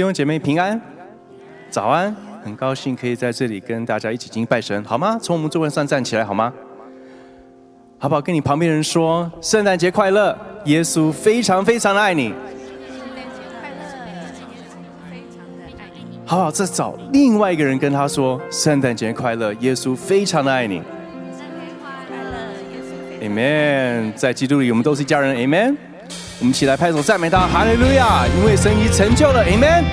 弟兄姐妹平安，早安！很高兴可以在这里跟大家一起敬拜神，好吗？从我们座位上站起来，好吗？好不好？跟你旁边人说圣诞节快乐，耶稣非常非常的爱你。圣诞节快乐。好不好？再找另外一个人跟他说圣诞节快乐，耶稣非常的爱你。圣诞节快乐，耶稣。Amen，在基督里我们都是一家人，Amen。我们一起来拍手赞美他，哈利路亚！因为神已成就了，Amen。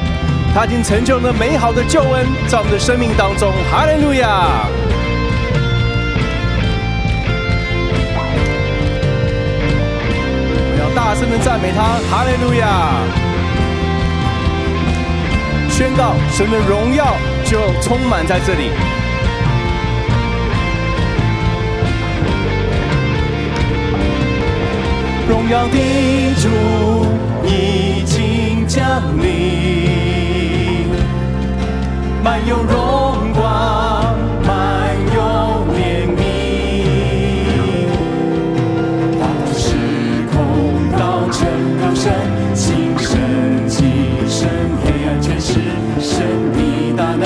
他已经成就了美好的救恩，在我们的生命当中，哈利路亚！我们要大声的赞美他，哈利路亚！宣告神的荣耀就充满在这里。荣耀的主已经降临，满有荣光，满有怜悯，划破时空，道成肉身，新生机生，黑暗全是神的大能，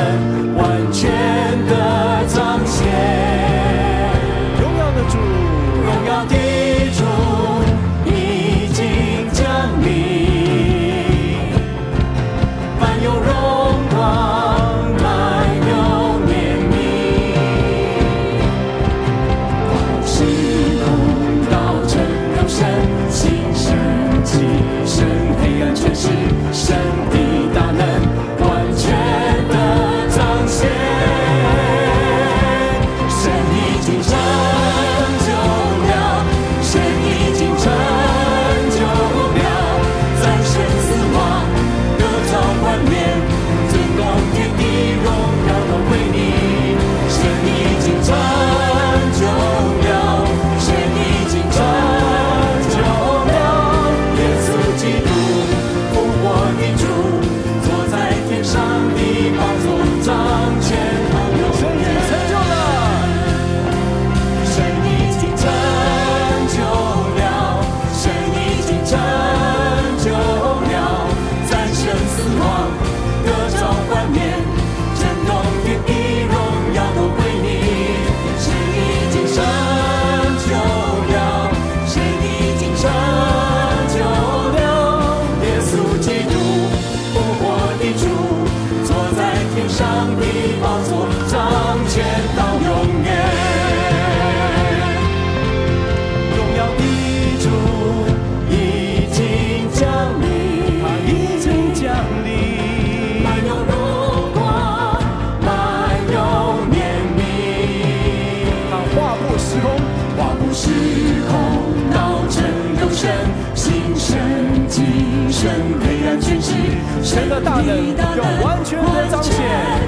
神的大能，要完全的彰显，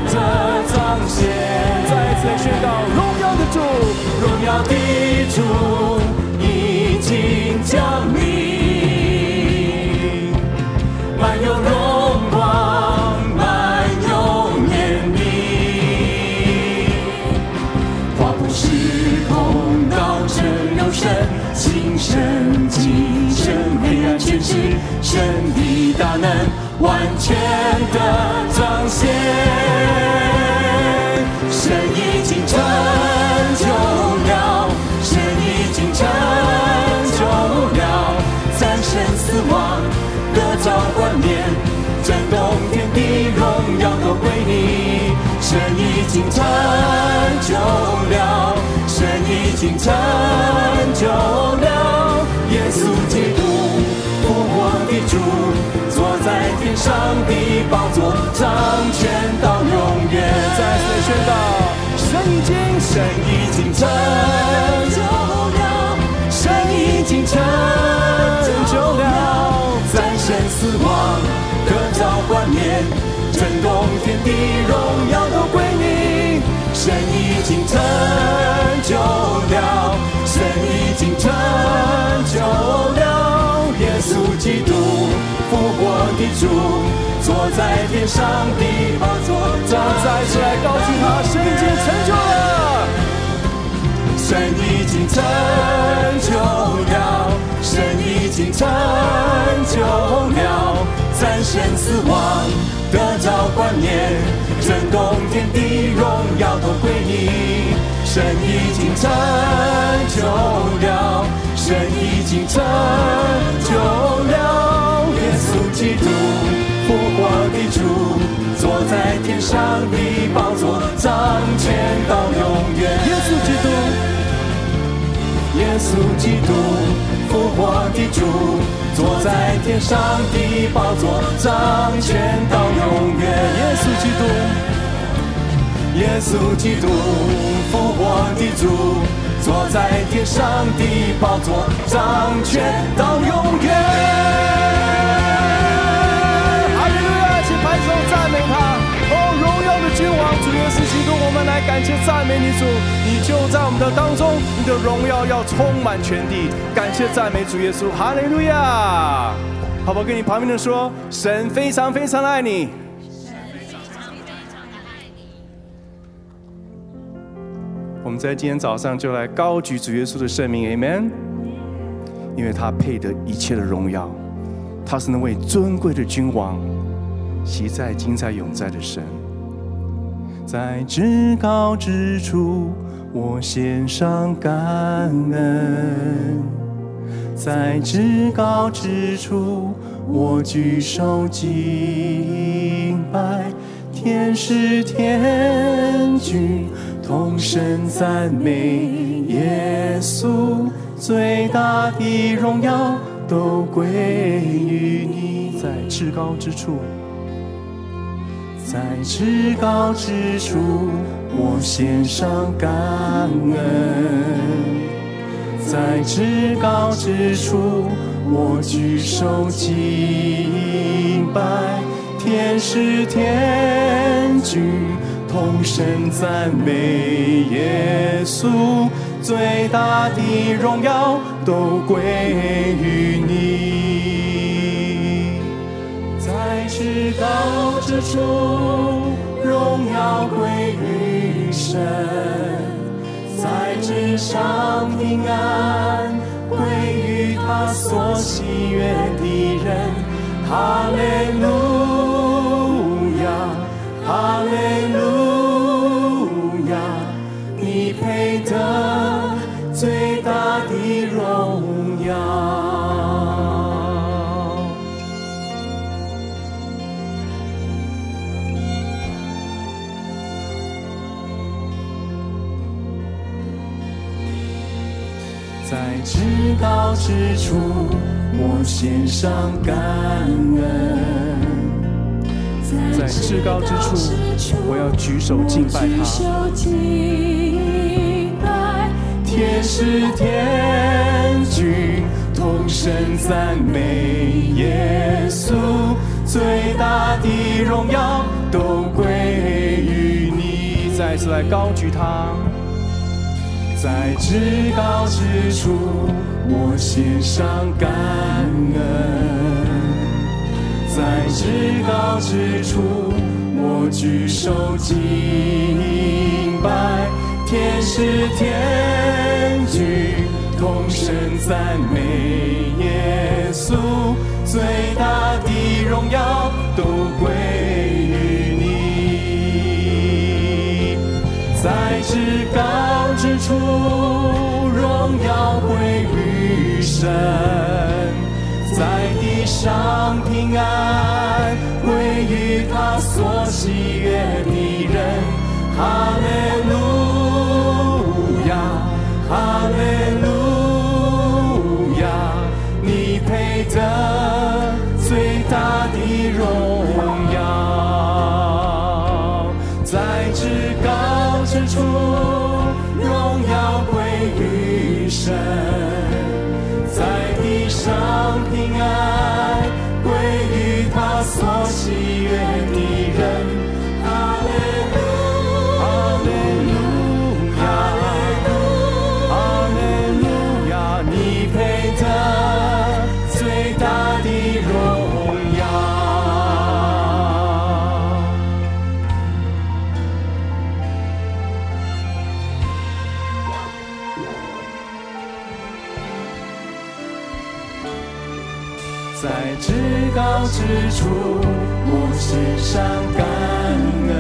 这彰显，再次宣告荣耀的主，荣耀的主已经降临，满有荣光，满有怜悯，划破时空，道成肉身，新生机生，黑暗全是神的大能，完全的彰显。神已经成就了，神已经成就了，战胜死亡，得着冠冕，震动天地，荣耀都归你。神已经成就了，神已经成就了，上帝宝座，掌权到永远。再次宣告，神已经，神已经成就了，神已经成就了，战胜死亡，得着冠冕，震动天地，荣耀都归你。神已经成就了，神已经成就了，的主，坐在天上的宝座，站在起来告诉他，神已成就了，神已经成就了，神已经成就了，战胜死亡，得着冠冕，震动天地，荣耀都归你。神已经成就了，神已经成就了。基督复活的主，坐在天上的宝座，掌权到永远。耶稣基督，耶稣基督复活的主，坐在天上的宝座，掌权到永远。耶稣基督。耶稣基督复活的主，坐在天上的宝座，掌权到永远。来感谢赞美你主，你就在我们的当中，你的荣耀要充满全地。感谢赞美主耶稣，哈利路亚！好不好？跟你旁边的说，神非常非常爱你。我们在今天早上就来高举主耶稣的圣名，Amen。因为他配得一切的荣耀，他是那位尊贵的君王，喜在、今在、永在的神。在至高之处，我献上感恩；在至高之处，我举手敬拜，天使天君。同声赞美耶稣，最大的荣耀都归于你，在至高之处，在至高之处，我献上感恩；在至高之处，我举手敬拜，天使天君。同声赞美耶稣，最大的荣耀都归于你。到这处，荣耀归于神；在之上平安归于他所喜悦的人。哈利路亚，哈利路。高之处，我献上感恩；在至高之处，我要举手敬拜他。天使天君同声赞美耶稣，最大的荣耀都归于你。再次来高举他，在至高之处，我献上感恩；在至高之处，我举手敬拜。天使天君同声赞美耶稣，最大的荣耀之处，荣耀归于神；在地上平安归于他所喜悦的人。哈处，我心上感恩。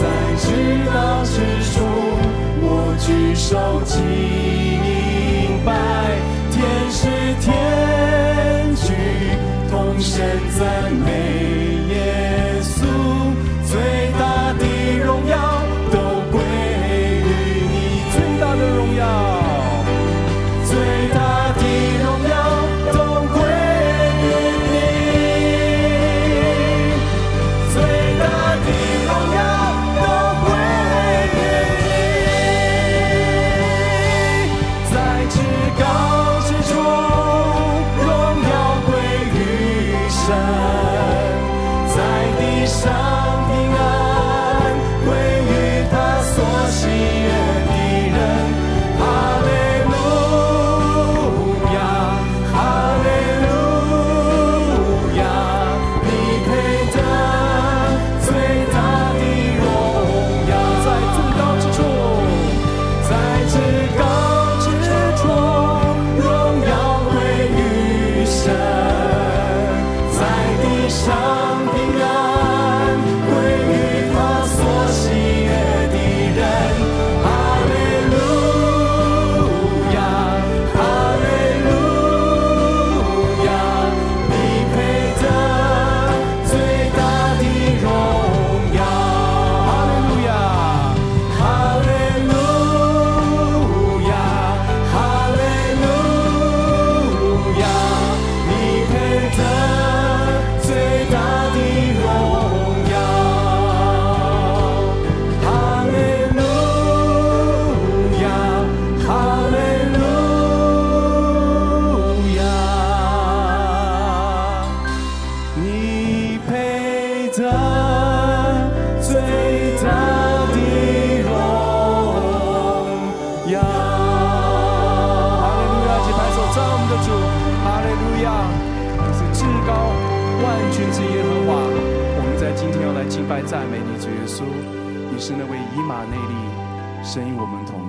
在至道之处，我举手敬拜天师天君，同神赞美。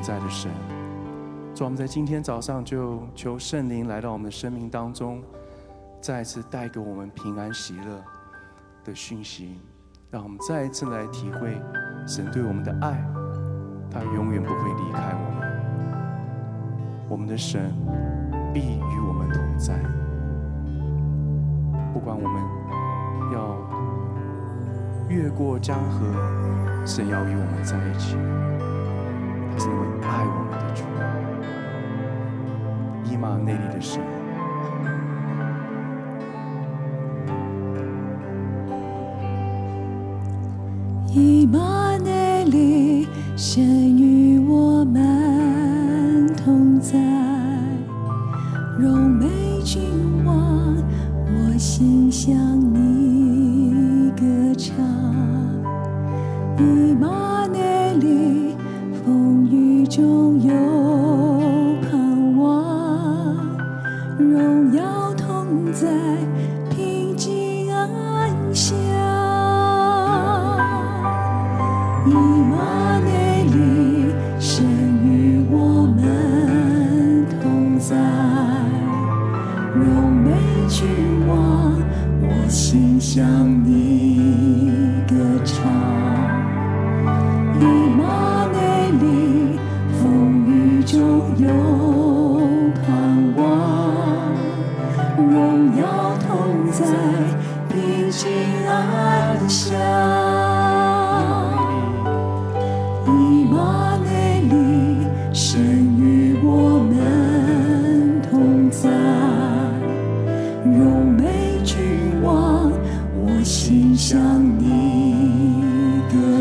在的神，主我们在今天早上就求圣灵来到我们的生命当中，再一次带给我们平安喜乐的讯息。让我们再一次来体会神对我们的爱，他永远不会离开我们。我们的神必与我们同在，不管我们要越过江河，神要与我们在一起。还是那位爱我们的主。伊玛内利的神，伊玛内利，神与我们同在，荣美君王，我心向。像一抹内敛与我们同在柔美君王我心向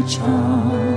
唱。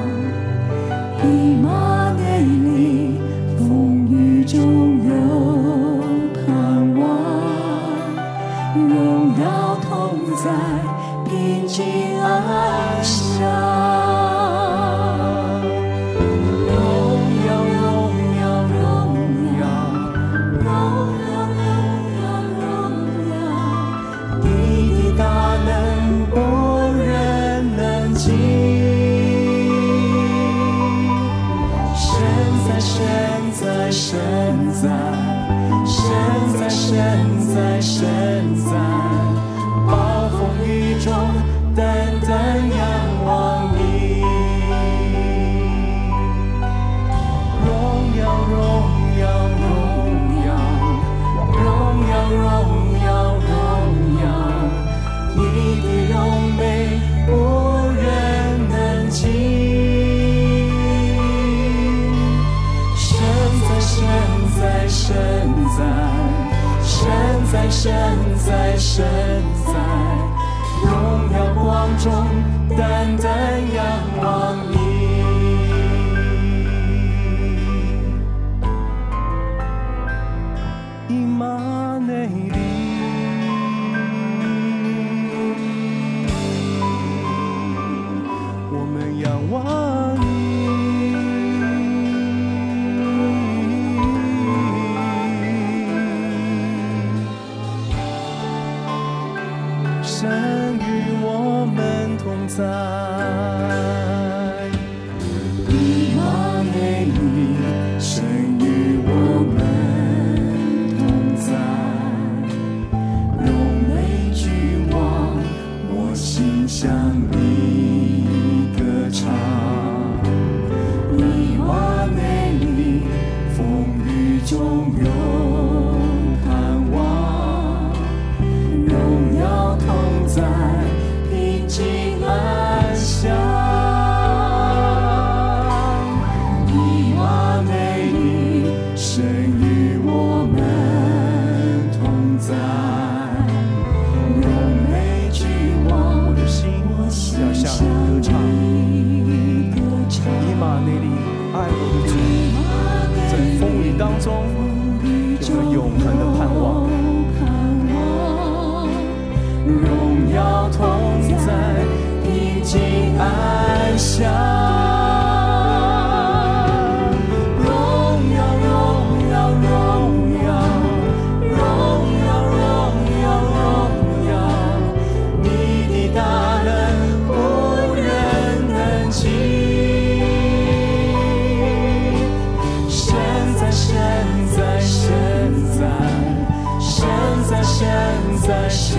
身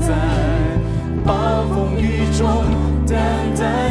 在暴风雨中等待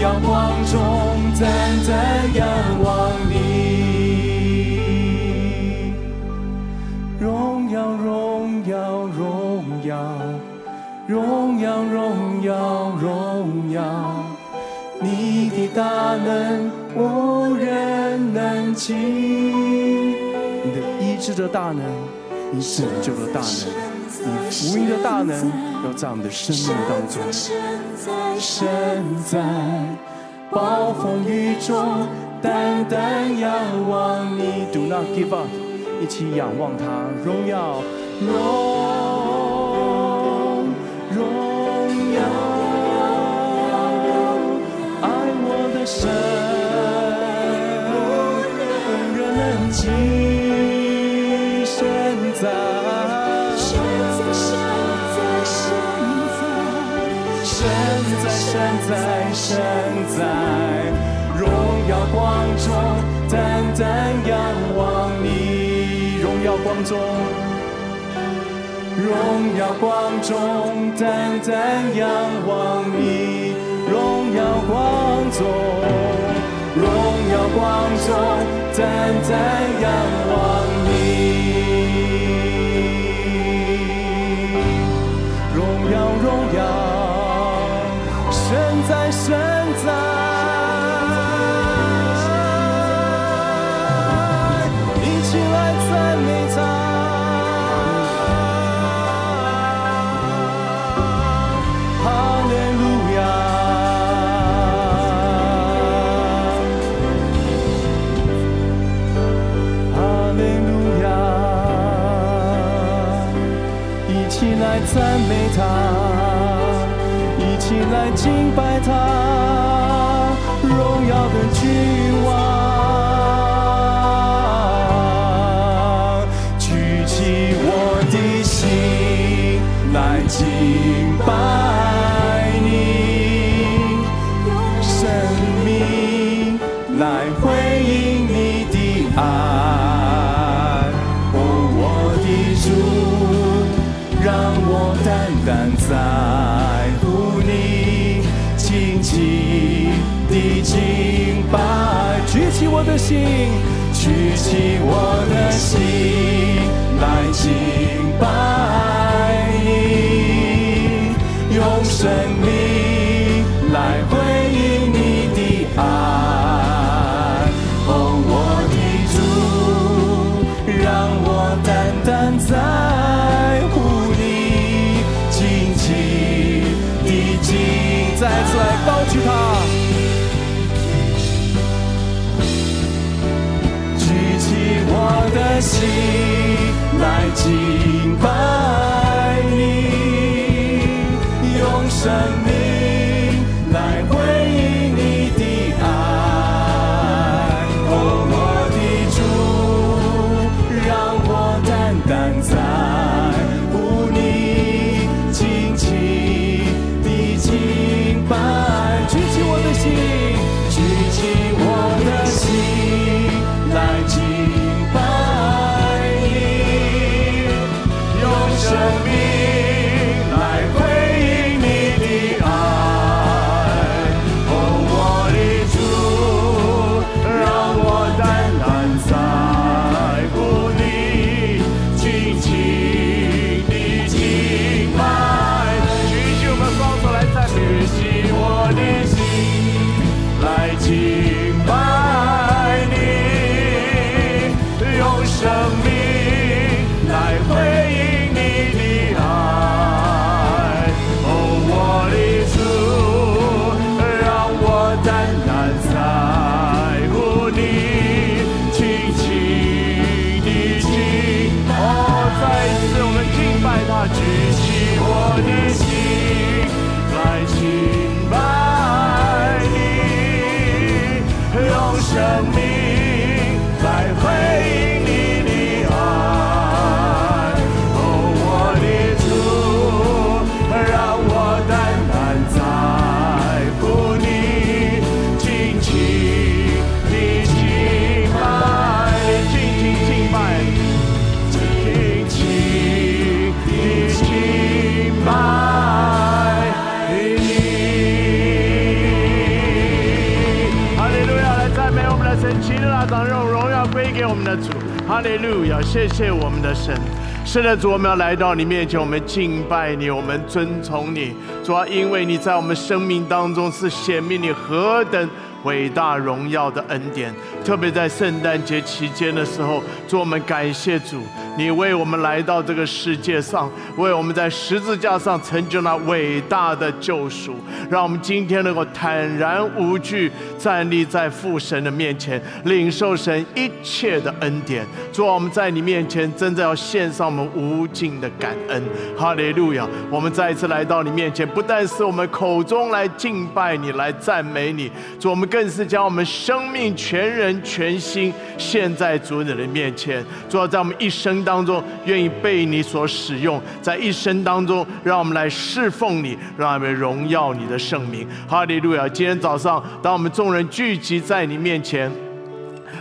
阳光中站在仰望你，荣耀、荣耀、荣耀、荣耀、荣耀、荣耀，你的大能无人能及，你的医治的大能，你拯救的大能。你无名的大能要在我们的生命当中，身在身在暴风雨中，单单仰望你，do not give up，一起仰望他，荣耀荣荣耀。爱我的神，仍记现在。山在山在荣耀光中淡淡仰望你荣耀光中荣耀光中淡淡仰望你荣耀光中荣耀光中淡淡仰望你。荣耀荣耀来敬拜他，荣耀的君王。举起我的心来敬拜你，用生命来回应你的爱。哦，我的主，举起我的心来敬拜。来敬拜你，用生命谢谢我们的神。是的，主，我们要来到你面前，我们敬拜你，我们遵从你。主要，因为你在我们生命当中是显明你何等伟大荣耀的恩典，特别在圣诞节期间的时候，主我们感谢主，你为我们来到这个世界上，为我们在十字架上成就那伟大的救赎，让我们今天能够坦然无惧站立在父神的面前，领受神一切的恩典。主啊，我们在你面前真的要献上我们无尽的感恩。哈利路亚！我们再一次来到你面前，不但是我们口中来敬拜你，来赞美你，主，我们更是将我们生命全人全心献在主你的面前。主要在我们一生当中，愿意被你所使用，在一生当中，让我们来侍奉你，让我们荣耀你的圣名。哈利路亚！今天早上，当我们众人聚集在你面前。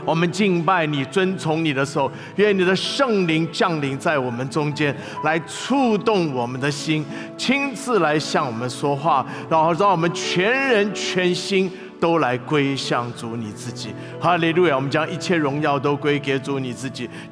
我们敬拜你、遵从你的时候，愿你的圣灵降临在我们中间，来触动我们的心，亲自来向我们说话，然后让我们全人全心都来归向主你自己。哈利路亚！我们将一切荣耀都归给主你自己。